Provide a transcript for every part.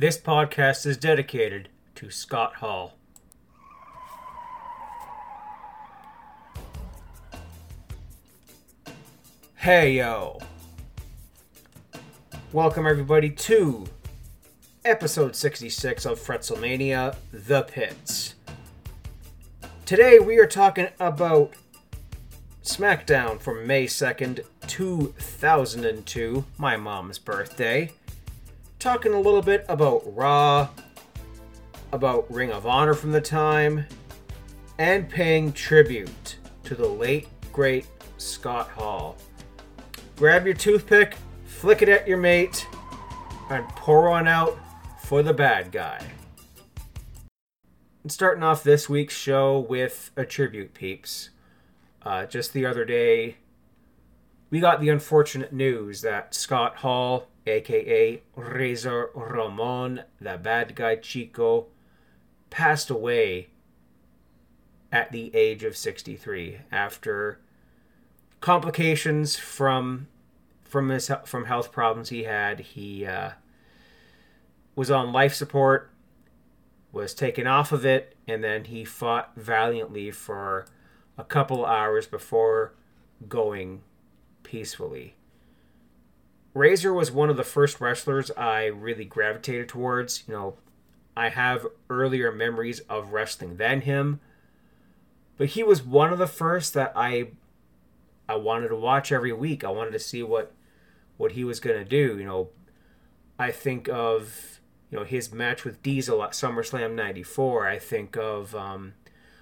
This podcast is dedicated to Scott Hall. Hey yo! Welcome everybody to episode 66 of Fretzelmania The Pits. Today we are talking about SmackDown from May 2nd, 2002, my mom's birthday. Talking a little bit about Raw, about Ring of Honor from the time, and paying tribute to the late, great Scott Hall. Grab your toothpick, flick it at your mate, and pour one out for the bad guy. And starting off this week's show with a tribute, peeps. Uh, just the other day, we got the unfortunate news that Scott Hall, aka Razor Ramon, the bad guy Chico, passed away at the age of 63 after complications from from his from health problems he had. He uh, was on life support, was taken off of it, and then he fought valiantly for a couple hours before going peacefully. Razor was one of the first wrestlers I really gravitated towards. You know, I have earlier memories of wrestling than him, but he was one of the first that I I wanted to watch every week. I wanted to see what what he was going to do, you know. I think of you know his match with Diesel at SummerSlam '94. I think of um,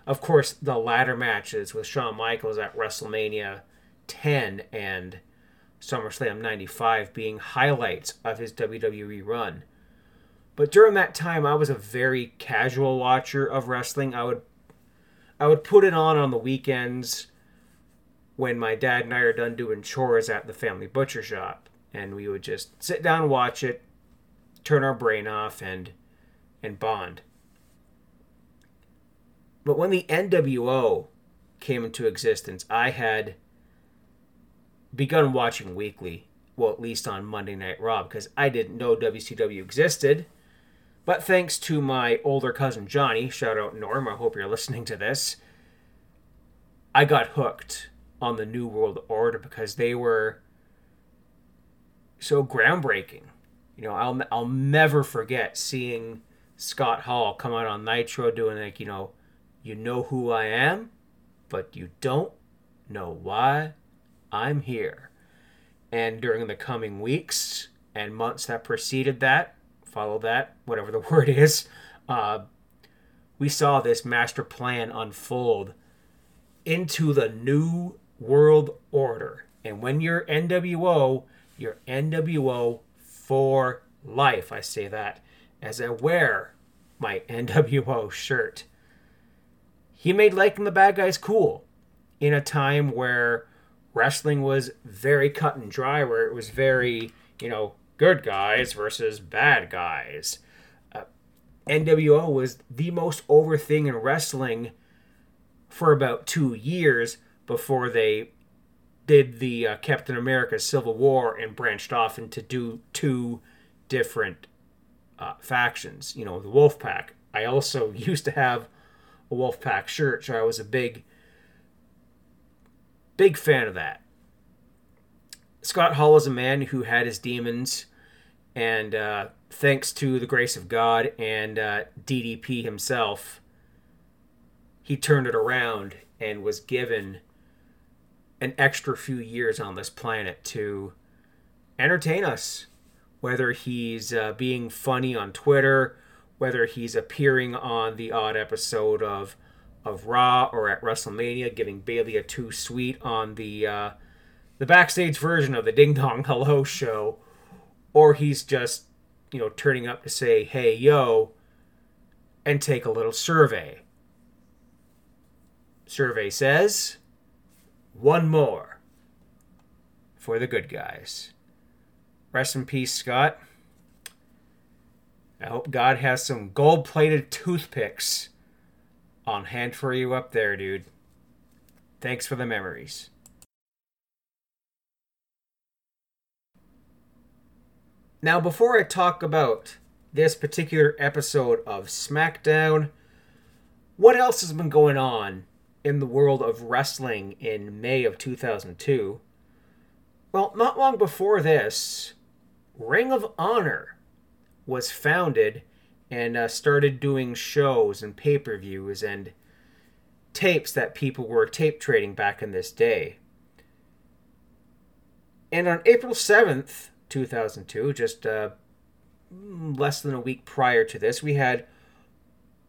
of course, the ladder matches with Shawn Michaels at WrestleMania 10 and SummerSlam 95 being highlights of his WWE run. But during that time, I was a very casual watcher of wrestling. I would I would put it on on the weekends when my dad and I are done doing chores at the family butcher shop, and we would just sit down watch it, turn our brain off, and and bond. But when the NWO came into existence, I had begun watching weekly, well, at least on Monday Night Raw, because I didn't know WCW existed. But thanks to my older cousin Johnny, shout out Norm, I hope you're listening to this, I got hooked on the New World Order because they were so groundbreaking. You know, I'll I'll never forget seeing Scott Hall come out on Nitro doing like, you know, you know who I am, but you don't know why I'm here. And during the coming weeks and months that preceded that, follow that, whatever the word is, uh, we saw this master plan unfold into the new world order. And when you're NWO, you're NWO for life. I say that as I wear my NWO shirt he made liking the bad guys cool in a time where wrestling was very cut and dry, where it was very, you know, good guys versus bad guys. Uh, NWO was the most over thing in wrestling for about two years before they did the uh, Captain America Civil War and branched off into do two different uh, factions. You know, the Wolfpack. I also used to have a Wolfpack shirt, so I was a big, big fan of that. Scott Hall is a man who had his demons, and uh, thanks to the grace of God and uh, DDP himself, he turned it around and was given an extra few years on this planet to entertain us. Whether he's uh, being funny on Twitter whether he's appearing on the odd episode of of Raw or at WrestleMania, giving Bayley a too sweet on the uh, the backstage version of the Ding Dong Hello show, or he's just you know turning up to say hey yo and take a little survey. Survey says one more for the good guys. Rest in peace, Scott. I hope God has some gold plated toothpicks on hand for you up there, dude. Thanks for the memories. Now, before I talk about this particular episode of SmackDown. What else has been going on in the world of wrestling in May of 2002? Well, not long before this, Ring of Honor was founded and uh, started doing shows and pay per views and tapes that people were tape trading back in this day. And on April 7th, 2002, just uh, less than a week prior to this, we had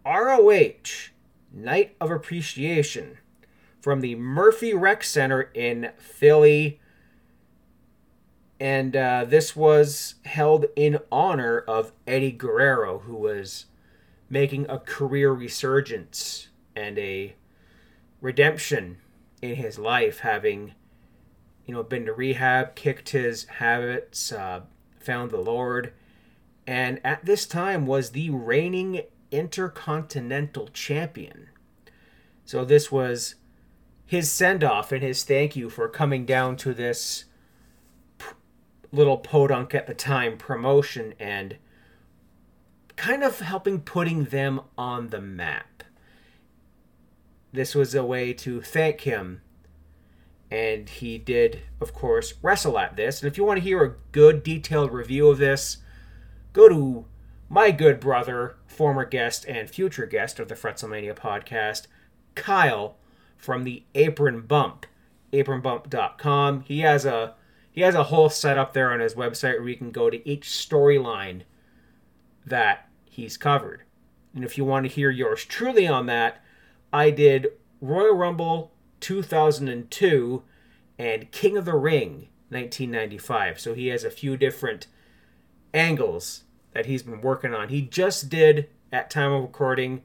ROH Night of Appreciation from the Murphy Rec Center in Philly. And uh, this was held in honor of Eddie Guerrero, who was making a career resurgence and a redemption in his life, having you know been to rehab, kicked his habits, uh, found the Lord, and at this time was the reigning intercontinental champion. So this was his send off and his thank you for coming down to this little podunk at the time promotion and kind of helping putting them on the map. This was a way to thank him. And he did, of course, wrestle at this. And if you want to hear a good detailed review of this, go to my good brother, former guest and future guest of the Fretzelmania podcast, Kyle from the Apron Bump, apronbump.com. He has a he has a whole setup there on his website where you can go to each storyline that he's covered. And if you want to hear yours truly on that, I did Royal Rumble 2002 and King of the Ring 1995. So he has a few different angles that he's been working on. He just did, at time of recording,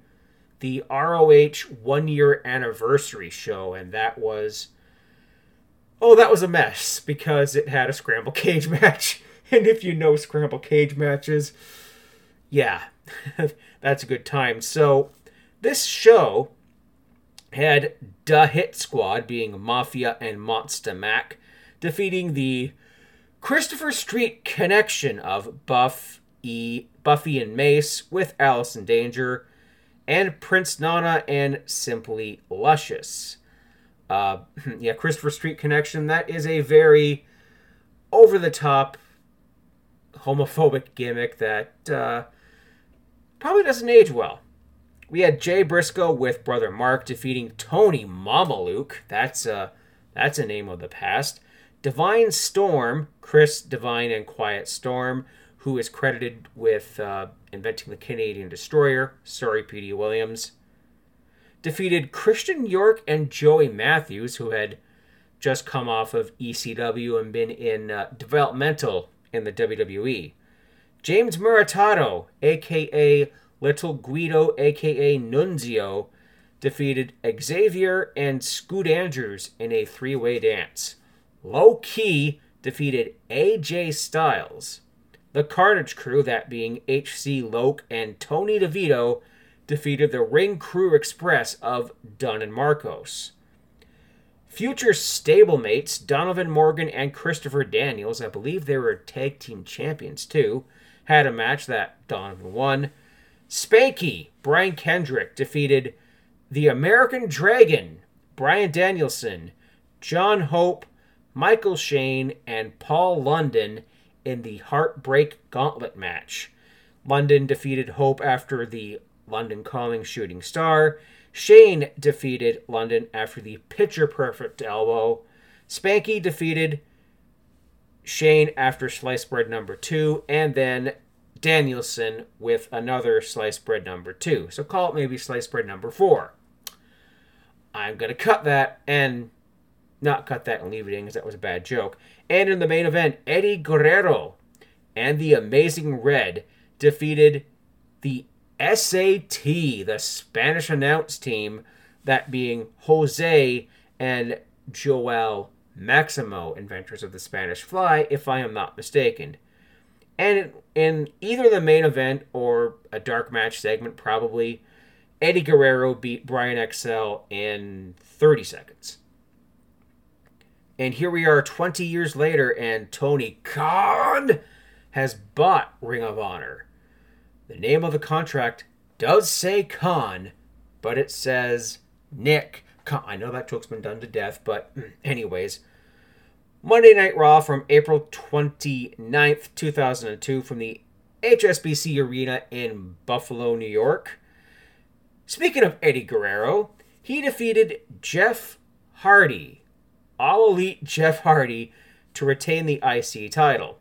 the ROH one year anniversary show, and that was oh, that was a mess because it had a scramble cage match. And if you know scramble cage matches, yeah, that's a good time. So this show had Da Hit Squad, being Mafia and Monsta Mack, defeating the Christopher Street connection of Buff, E, Buffy and Mace with Allison Danger, and Prince Nana and Simply Luscious. Uh, yeah, Christopher Street connection. That is a very over the top homophobic gimmick that uh, probably doesn't age well. We had Jay Briscoe with brother Mark defeating Tony Mamaluke. That's a that's a name of the past. Divine Storm, Chris Divine and Quiet Storm, who is credited with uh, inventing the Canadian destroyer. Sorry, P.D. Williams. Defeated Christian York and Joey Matthews, who had just come off of ECW and been in uh, developmental in the WWE. James Maritato, aka Little Guido, aka Nunzio, defeated Xavier and Scoot Andrews in a three way dance. Low Ki defeated AJ Styles. The Carnage Crew, that being HC Loc and Tony DeVito, defeated the Ring Crew Express of Dunn and Marcos. Future stablemates Donovan Morgan and Christopher Daniels, I believe they were tag team champions too, had a match that Donovan won. Spanky, Brian Kendrick, defeated the American Dragon, Brian Danielson, John Hope, Michael Shane, and Paul London in the Heartbreak Gauntlet match. London defeated Hope after the London Calling Shooting Star. Shane defeated London after the Picture Perfect elbow. Spanky defeated Shane after slice bread number two, and then Danielson with another slice bread number two. So call it maybe slice bread number four. I'm going to cut that and not cut that and leave it in because that was a bad joke. And in the main event, Eddie Guerrero and the Amazing Red defeated the SAT, the Spanish announce team, that being Jose and Joel Maximo, inventors of the Spanish Fly, if I am not mistaken. And in either the main event or a dark match segment, probably, Eddie Guerrero beat Brian XL in 30 seconds. And here we are 20 years later, and Tony Khan has bought Ring of Honor. The name of the contract does say Khan, but it says Nick. I know that joke's been done to death, but anyways. Monday Night Raw from April 29th, 2002, from the HSBC Arena in Buffalo, New York. Speaking of Eddie Guerrero, he defeated Jeff Hardy, All Elite Jeff Hardy, to retain the IC title.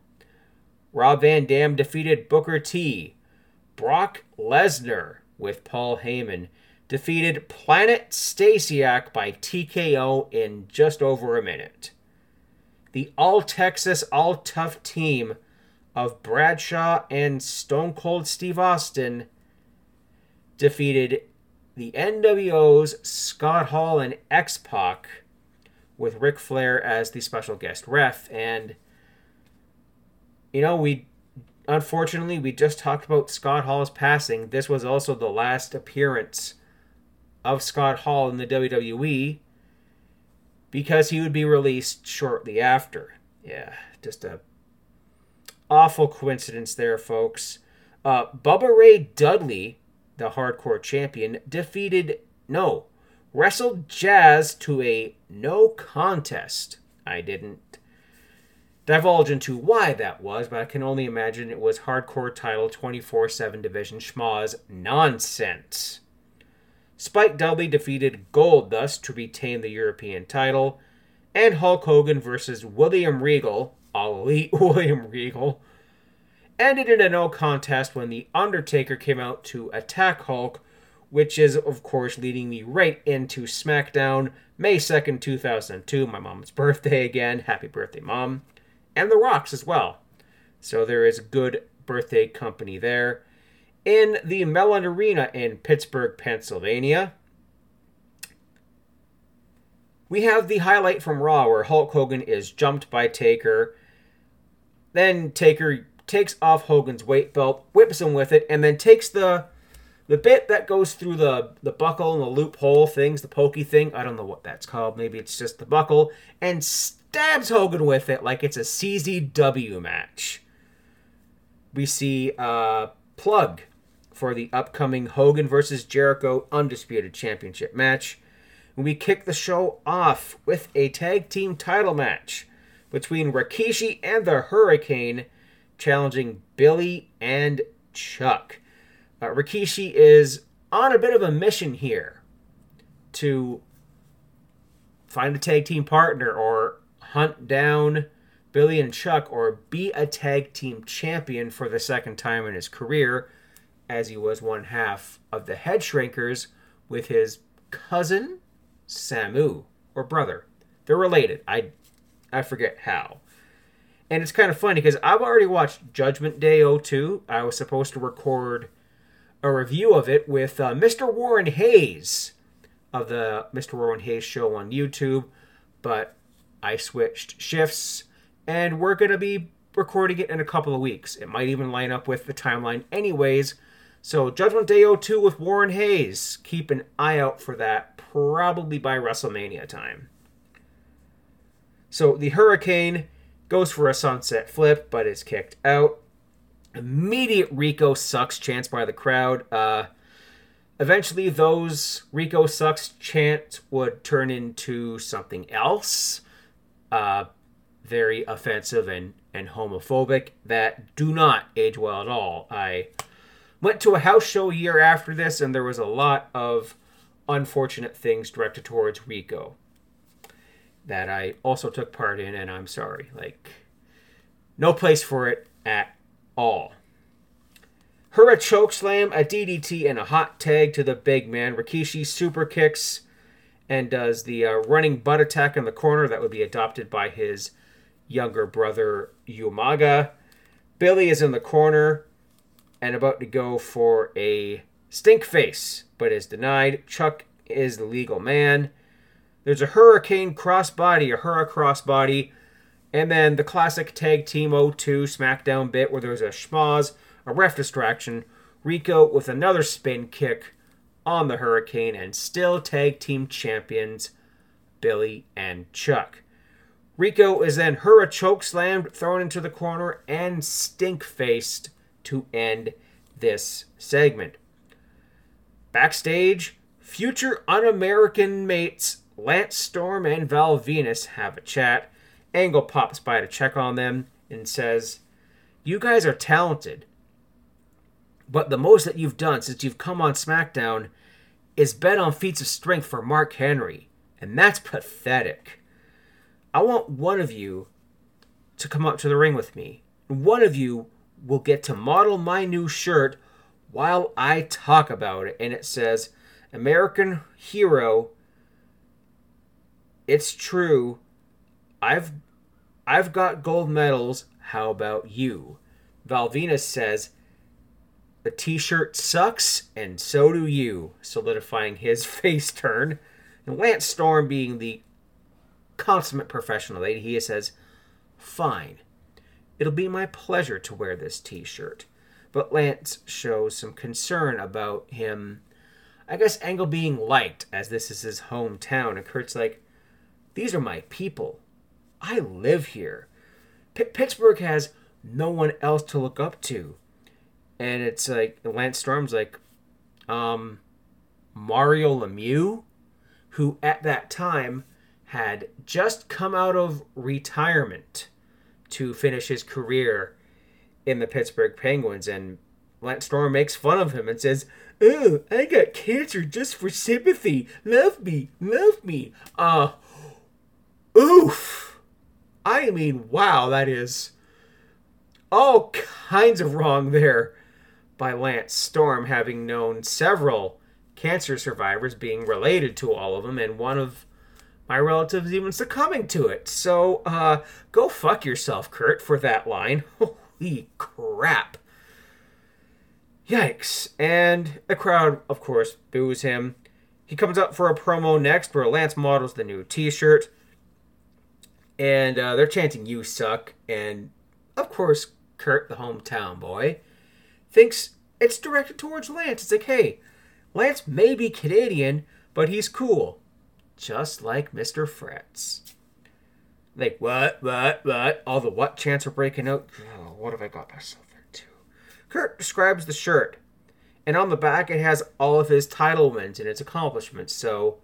Rob Van Dam defeated Booker T. Brock Lesnar with Paul Heyman defeated Planet Stasiak by TKO in just over a minute. The All Texas All Tough team of Bradshaw and Stone Cold Steve Austin defeated the NWO's Scott Hall and X Pac with Ric Flair as the special guest ref. And, you know, we unfortunately we just talked about Scott Hall's passing. This was also the last appearance of Scott Hall in the WWE because he would be released shortly after. Yeah, just a awful coincidence there, folks. Uh, Bubba Ray Dudley, the hardcore champion, defeated, no, wrestled Jazz to a no contest. I didn't divulge into why that was, but I can only imagine it was hardcore title 24 7 division schmoz nonsense. Spike Dudley defeated Goldust to retain the European title, and Hulk Hogan versus William Regal, Elite William Regal, ended in a no contest when The Undertaker came out to attack Hulk, which is, of course, leading me right into SmackDown, May 2nd, 2002, my mom's birthday again. Happy birthday, mom. And The Rocks as well. So there is good birthday company there. In the Mellon Arena in Pittsburgh, Pennsylvania, we have the highlight from Raw where Hulk Hogan is jumped by Taker. Then Taker takes off Hogan's weight belt, whips him with it, and then takes the the bit that goes through the the buckle and the loophole things, the pokey thing. I don't know what that's called. Maybe it's just the buckle, and stabs Hogan with it like it's a CZW match. We see a plug for the upcoming Hogan versus Jericho Undisputed Championship match. We kick the show off with a tag team title match between Rikishi and the Hurricane challenging Billy and Chuck. Uh, Rikishi is on a bit of a mission here to find a tag team partner or hunt down Billy and Chuck or be a tag team champion for the second time in his career, as he was one half of the Head Shrinkers with his cousin Samu or brother. They're related. I I forget how. And it's kind of funny because I've already watched Judgment Day 02. I was supposed to record a review of it with uh, Mr. Warren Hayes of the Mr. Warren Hayes show on YouTube, but I switched shifts and we're going to be recording it in a couple of weeks. It might even line up with the timeline, anyways. So, Judgment Day 02 with Warren Hayes. Keep an eye out for that, probably by WrestleMania time. So, the Hurricane goes for a sunset flip, but is kicked out. Immediate Rico sucks chants by the crowd. Uh, eventually, those Rico sucks chants would turn into something else. Uh, very offensive and, and homophobic that do not age well at all. I went to a house show a year after this, and there was a lot of unfortunate things directed towards Rico that I also took part in, and I'm sorry. Like, no place for it at all. Hura chokeslam, a DDT, and a hot tag to the big man. Rikishi super kicks and does the uh, running butt attack in the corner that would be adopted by his younger brother Umaga. Billy is in the corner and about to go for a stink face, but is denied. Chuck is the legal man. There's a Hurricane crossbody, a Hurra crossbody, and then the classic tag team 02 SmackDown bit where there's a schmoz, a ref distraction, Rico with another spin kick on the Hurricane, and still tag team champions Billy and Chuck. Rico is then Hurra choke slammed, thrown into the corner, and stink faced to end this segment. Backstage, future un American mates Lance Storm and Val Venis have a chat. Angle pops by to check on them and says, You guys are talented, but the most that you've done since you've come on SmackDown is bet on feats of strength for Mark Henry, and that's pathetic. I want one of you to come up to the ring with me. One of you will get to model my new shirt while I talk about it. And it says, American Hero. It's true. I've I've got gold medals. How about you? Val Venis says, the t shirt sucks, and so do you, solidifying his face turn. And Lance Storm, being the consummate professional lady, he says, Fine. It'll be my pleasure to wear this t shirt. But Lance shows some concern about him, I guess, Angle being liked, as this is his hometown. And Kurt's like, These are my people. I live here. P- Pittsburgh has no one else to look up to and it's like Lance Storm's like, um, Mario Lemieux, who at that time had just come out of retirement to finish his career in the Pittsburgh Penguins, and Lance Storm makes fun of him and says, "Oh, I got cancer just for sympathy. Love me, love me." Uh, oof. I mean, wow, that is all kinds of wrong there by Lance Storm, having known several cancer survivors being related to all of them, and one of my relatives even succumbing to it. So, uh, go fuck yourself, Kurt, for that line. Holy crap. Yikes. And the crowd, of course, boos him. He comes up for a promo next where Lance models the new t shirt. And uh, they're chanting, You suck. And, of course, Kurt, the hometown boy, thinks it's directed towards Lance. It's like, hey, Lance may be Canadian, but he's cool. Just like Mr. Fritz. Like, what, what, what? All the what chants are breaking out. Oh, what have I got myself into? Kurt describes the shirt. And on the back, it has all of his title wins and its accomplishments. So,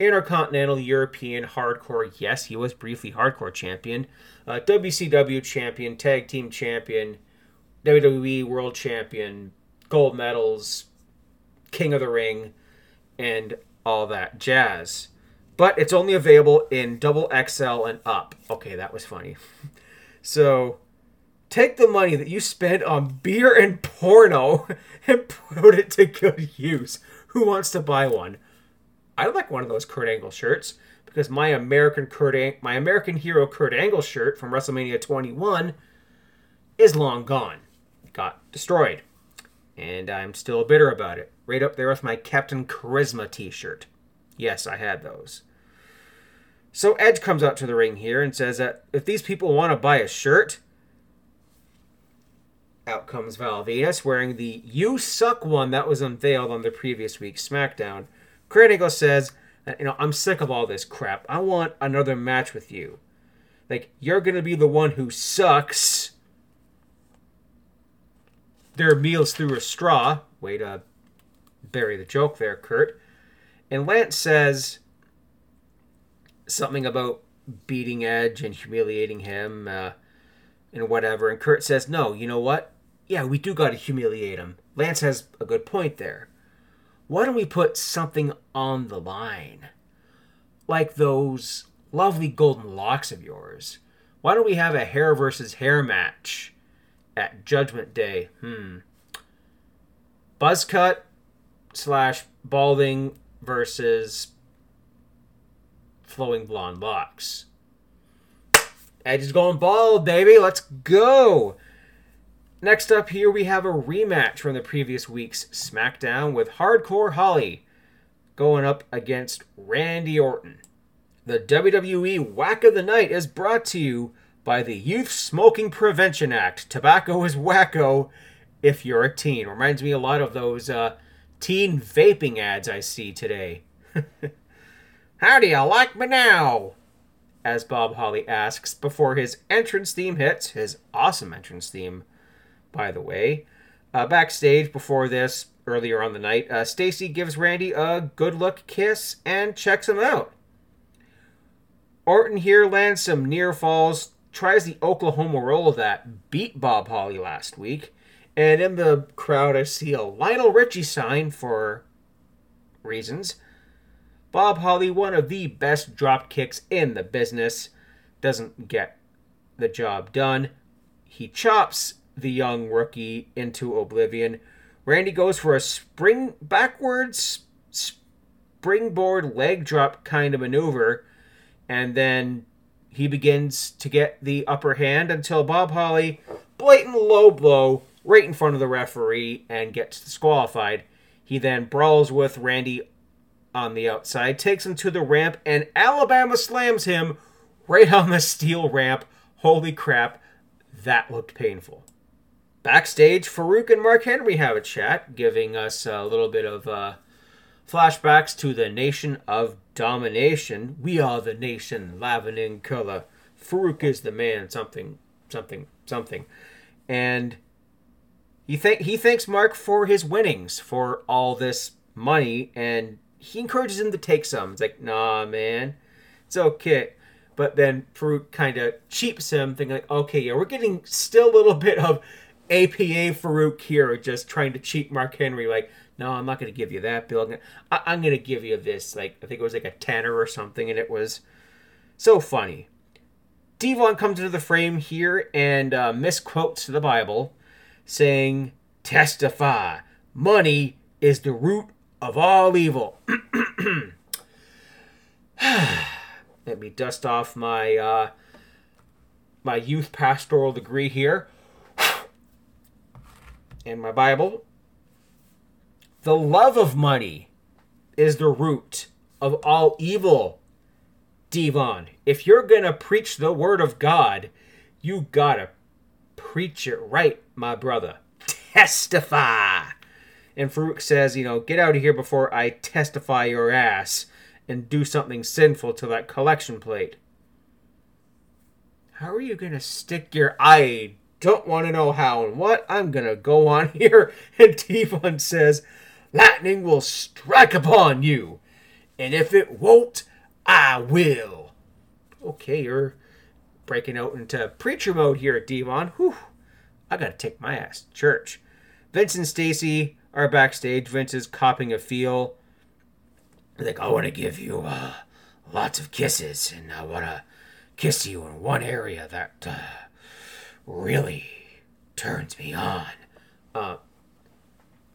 Intercontinental European Hardcore, yes, he was briefly Hardcore Champion. Uh, WCW Champion, Tag Team Champion, WWE World Champion, gold medals, King of the Ring, and all that jazz. But it's only available in double XL and up. Okay, that was funny. so take the money that you spent on beer and porno and put it to good use. Who wants to buy one? I like one of those Kurt Angle shirts because my American Kurt Ang- my American hero Kurt Angle shirt from WrestleMania 21 is long gone got destroyed. And I'm still bitter about it. Right up there with my Captain Charisma t shirt. Yes, I had those. So Edge comes out to the ring here and says that if these people want to buy a shirt, out comes Val Venis wearing the You Suck one that was unveiled on the previous week's SmackDown. Angle says, you know, I'm sick of all this crap. I want another match with you. Like, you're going to be the one who sucks their meals through a straw. Way to bury the joke there, Kurt. And Lance says something about beating Edge and humiliating him uh, and whatever. And Kurt says, no, you know what? Yeah, we do got to humiliate him. Lance has a good point there. Why don't we put something on the line? Like those lovely golden locks of yours. Why don't we have a hair versus hair match? At Judgment Day. Hmm. Buzz cut slash balding versus flowing blonde locks. Edge is going bald, baby. Let's go. Next up here, we have a rematch from the previous week's SmackDown with Hardcore Holly going up against Randy Orton. The WWE Whack of the Night is brought to you by the Youth Smoking Prevention Act. Tobacco is wacko if you're a teen. Reminds me a lot of those uh, teen vaping ads I see today. How do you like me now? As Bob Holly asks before his entrance theme hits, his awesome entrance theme, by the way. Uh, backstage before this, earlier on the night, uh, Stacy gives Randy a good look kiss and checks him out. Orton here lands some near falls, tries the Oklahoma roll that beat Bob Holly last week, and in the crowd I see a Lionel Richie sign for reasons. Bob Holly, one of the best drop kicks in the business, doesn't get the job done. He chops the young rookie into oblivion. Randy goes for a spring backwards springboard leg drop kind of maneuver, and then he begins to get the upper hand until Bob Holly blatant low blow right in front of the referee and gets disqualified. He then brawls with Randy on the outside, takes him to the ramp, and Alabama slams him right on the steel ramp. Holy crap, that looked painful. Backstage, Farouk and Mark Henry have a chat, giving us a little bit of uh, flashbacks to the Nation of Domination. We are the nation, lavin in color. Farouk is the man, something, something, something. And he, th- he thanks Mark for his winnings, for all this money, and he encourages him to take some. It's like, nah, man, it's okay. But then Farouk kind of cheaps him, thinking like, okay, yeah, we're getting still a little bit of APA Farouk here, just trying to cheat Mark Henry. Like, no, I'm not going to give you that, Bill. I'm going to give you this. Like, I think it was like a tenner or something, and it was so funny. Devon comes into the frame here and uh, misquotes the Bible, saying, "Testify, money is the root of all evil." Let me dust off my uh, my youth pastoral degree here and my Bible. The love of money is the root of all evil. Devon, if you're gonna preach the word of God, you gotta preach it right, my brother. Testify. And Farouk says, you know, get out of here before I testify your ass and do something sinful to that collection plate. How are you going to stick your I don't want to know how and what. I'm going to go on here. And Devon says, Lightning will strike upon you. And if it won't, I will. Okay, you're breaking out into preacher mode here at Devon. Whew. I got to take my ass to church. Vince and Stacy are backstage. Vince is copping a feel like, I want to give you uh, lots of kisses, and I want to kiss you in one area that uh, really turns me on. Uh,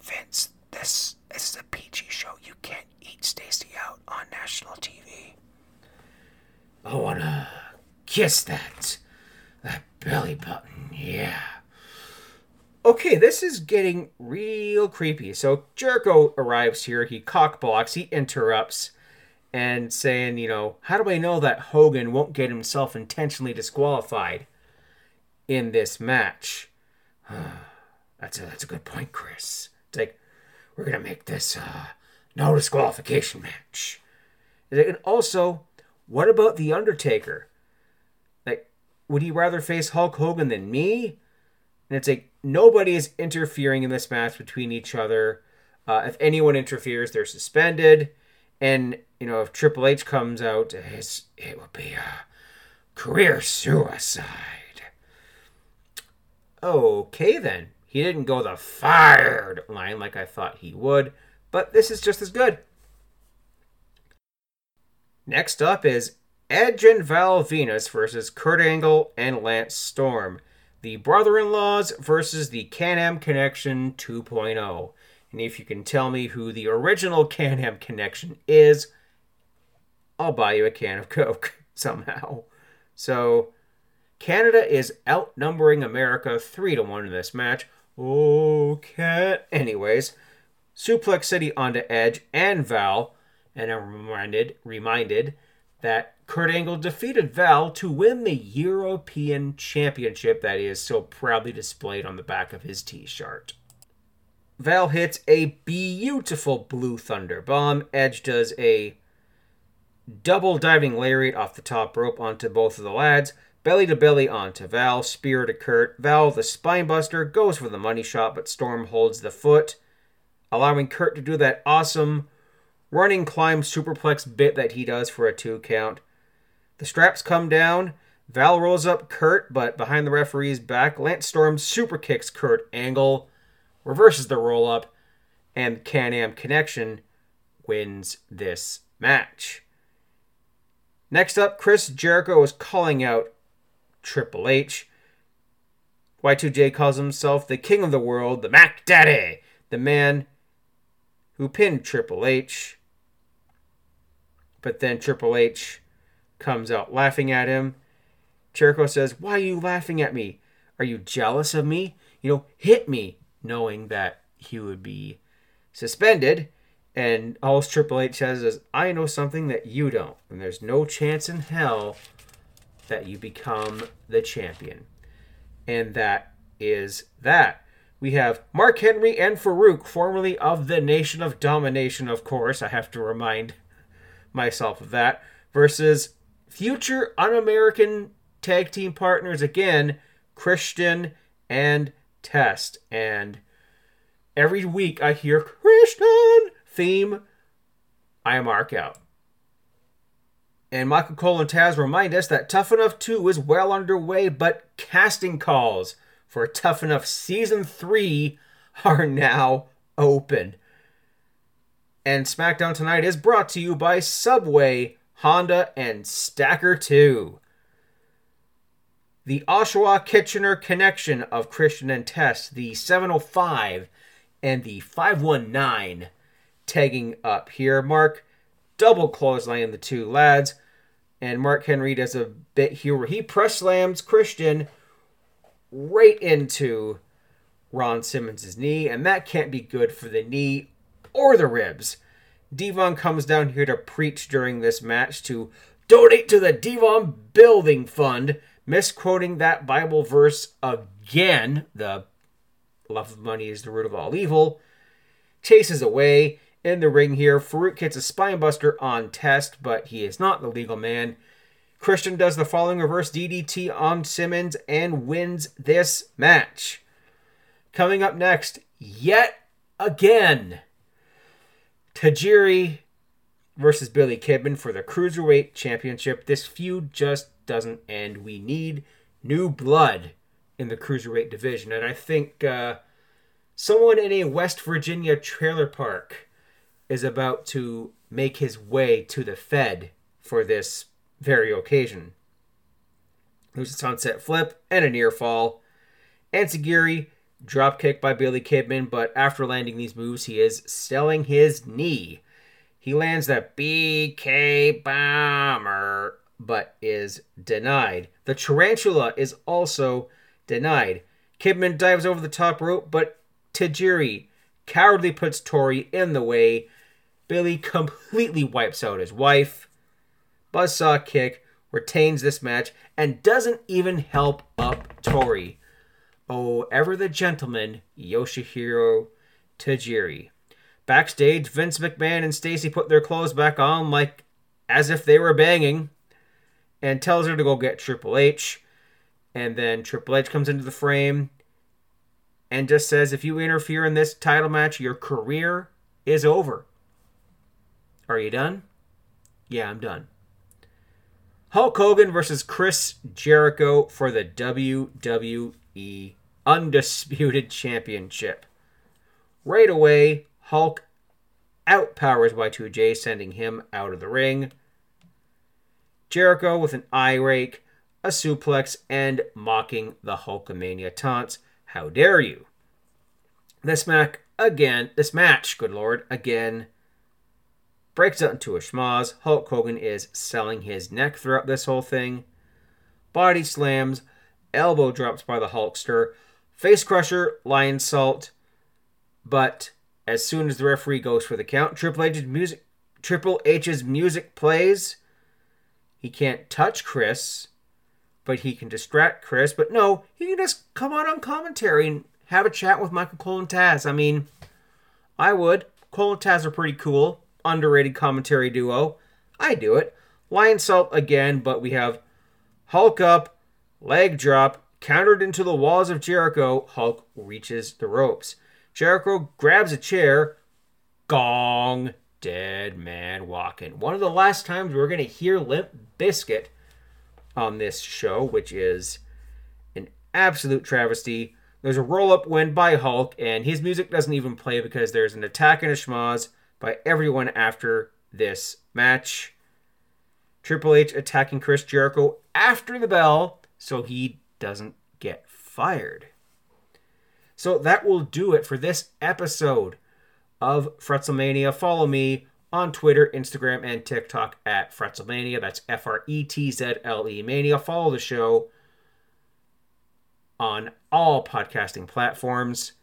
Vince, this, this is a PG show. You can't eat Stacy out on national TV. I want to kiss that, that belly button, yeah. Okay, this is getting real creepy. So Jericho arrives here. He cockblocks. He interrupts, and saying, you know, how do I know that Hogan won't get himself intentionally disqualified in this match? that's a that's a good point, Chris. It's like we're gonna make this uh, no disqualification match. And also, what about the Undertaker? Would he rather face Hulk Hogan than me? And it's like nobody is interfering in this match between each other. Uh, if anyone interferes, they're suspended. And you know, if Triple H comes out, it's, it will be a career suicide. Okay, then. He didn't go the fired line like I thought he would, but this is just as good. Next up is Edge and Val Venis versus Kurt Angle and Lance Storm the brother in laws versus the Can Am Connection 2.0. And if you can tell me who the original Can Am Connection is, I'll buy you a can of Coke somehow. So, Canada is outnumbering America 3 to 1 in this match. Oh, cat. Anyways, Suplex City onto Edge and Val, and I'm reminded, reminded that Kurt Angle defeated Val to win the European Championship that he is so proudly displayed on the back of his t shirt. Val hits a beautiful Blue Thunder bomb. Edge does a double diving lariat off the top rope onto both of the lads. Belly to belly onto Val, spear to Kurt. Val, the spinebuster, goes for the money shot, but Storm holds the foot, allowing Kurt to do that awesome running climb superplex bit that he does for a two count. The straps come down. Val rolls up Kurt, but behind the referee's back, Lance Storm super kicks Kurt Angle, reverses the roll up, and Can Am Connection wins this match. Next up, Chris Jericho is calling out Triple H. Y2J calls himself the king of the world, the Mac Daddy, the man who pinned Triple H. But then Triple H comes out laughing at him. Jericho says, Why are you laughing at me? Are you jealous of me? You know, hit me, knowing that he would be suspended. And all Triple H says is, I know something that you don't. And there's no chance in hell that you become the champion. And that is that. We have Mark Henry and Farouk, formerly of the Nation of Domination, of course. I have to remind myself of that. Versus future un American tag team partners again, Christian and Test. And every week I hear Christian theme, I mark out. And Michael Cole and Taz remind us that Tough Enough 2 is well underway, but casting calls for Tough Enough Season 3 are now open. And SmackDown tonight is brought to you by Subway, Honda, and Stacker 2. The Oshawa Kitchener connection of Christian and Test, the 705 and the 519 tagging up here. Mark double clothesline the two lads. And Mark Henry does a bit here where he press slams Christian right into Ron Simmons' knee, and that can't be good for the knee or the ribs. Devon comes down here to preach during this match to donate to the Devon Building Fund, misquoting that Bible verse again. The love of money is the root of all evil. Chases away, in the ring here. Farouk hits a spinebuster on Test, but he is not the legal man. Christian does the following reverse DDT on Simmons and wins this match. Coming up next, yet again, Tajiri versus Billy Kidman for the Cruiserweight Championship. This feud just doesn't end. We need new blood in the Cruiserweight division. And I think uh, someone in a West Virginia trailer park is about to make his way to the Fed for this very occasion. There's a sunset flip and a near fall. Enzuigiri drop kick by Billy Kidman, but after landing these moves, he is selling his knee. He lands that BK bomber, but is denied. The tarantula is also denied. Kidman dives over the top rope, but Tajiri cowardly puts Tori in the way, Billy completely wipes out his wife. Buzzsaw kick retains this match and doesn't even help up Tori. Oh, ever the gentleman, Yoshihiro Tajiri. Backstage, Vince McMahon and Stacy put their clothes back on like as if they were banging and tells her to go get Triple H. And then Triple H comes into the frame and just says, if you interfere in this title match, your career is over. Are you done? Yeah, I'm done. Hulk Hogan versus Chris Jericho for the WWE Undisputed Championship. Right away, Hulk outpowers Y2J, sending him out of the ring. Jericho with an eye rake, a suplex, and mocking the Hulkamania taunts. How dare you? This match again, this match, good lord, again breaks out into a schmoz. Hulk Hogan is selling his neck throughout this whole thing. Body slams, elbow drops by the Hulkster, face crusher, Lionsault, But as soon as the referee goes for the count, Triple H's music, Triple H's music plays. He can't touch Chris, but he can distract Chris. But no, he can just come on on commentary and have a chat with Michael Cole and Taz. I mean, I would. Cole and Taz are pretty cool underrated commentary duo. I do it. Lionsault again, but we have Hulk up, Leg drop, countered into the walls of Jericho. Hulk reaches the ropes. Jericho grabs a chair. Gong. Dead man walking. One of the last times we're going to hear Limp Bizkit on this show, which is an absolute travesty. There's a roll up win by Hulk, and his music doesn't even play because there's an attack and a schmoz by everyone after this match. Triple H attacking Chris Jericho after the bell so he doesn't get fired. So that will do it for this episode of Fretzelmania. Follow me on Twitter, Instagram, and TikTok at Fretzelmania. That's F R E T Z L E Mania. Follow the show on all podcasting platforms.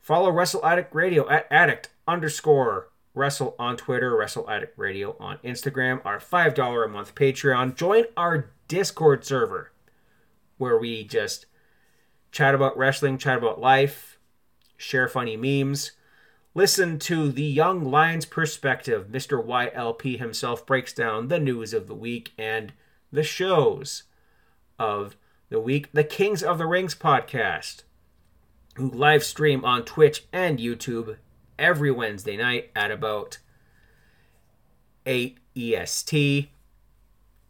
Follow Wrestle Addict Radio at addict underscore wrestle on Twitter, Wrestle Addict Radio on Instagram, our $5 a month Patreon. Join our Discord server where we just chat about wrestling, chat about life, share funny memes. Listen to the Young Lions perspective. Mr. YLP himself breaks down the news of the week and the shows of the week. The Kings of the Rings podcast, who live stream on Twitch and YouTube every Wednesday night at about 8 EST.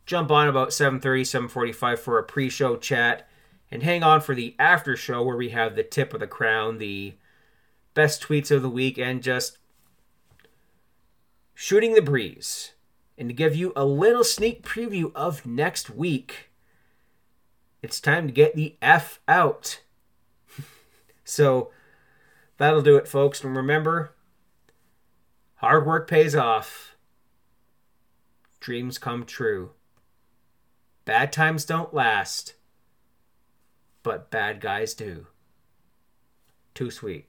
Jump on about 7:30, 7:45 for a pre-show chat and hang on for the after show where we have the tip of the crown, the best tweets of the week and just shooting the breeze. And to give you a little sneak preview of next week, it's time to get the F out. so that'll do it, folks. And remember, hard work pays off, dreams come true. Bad times don't last, but bad guys do. Too sweet.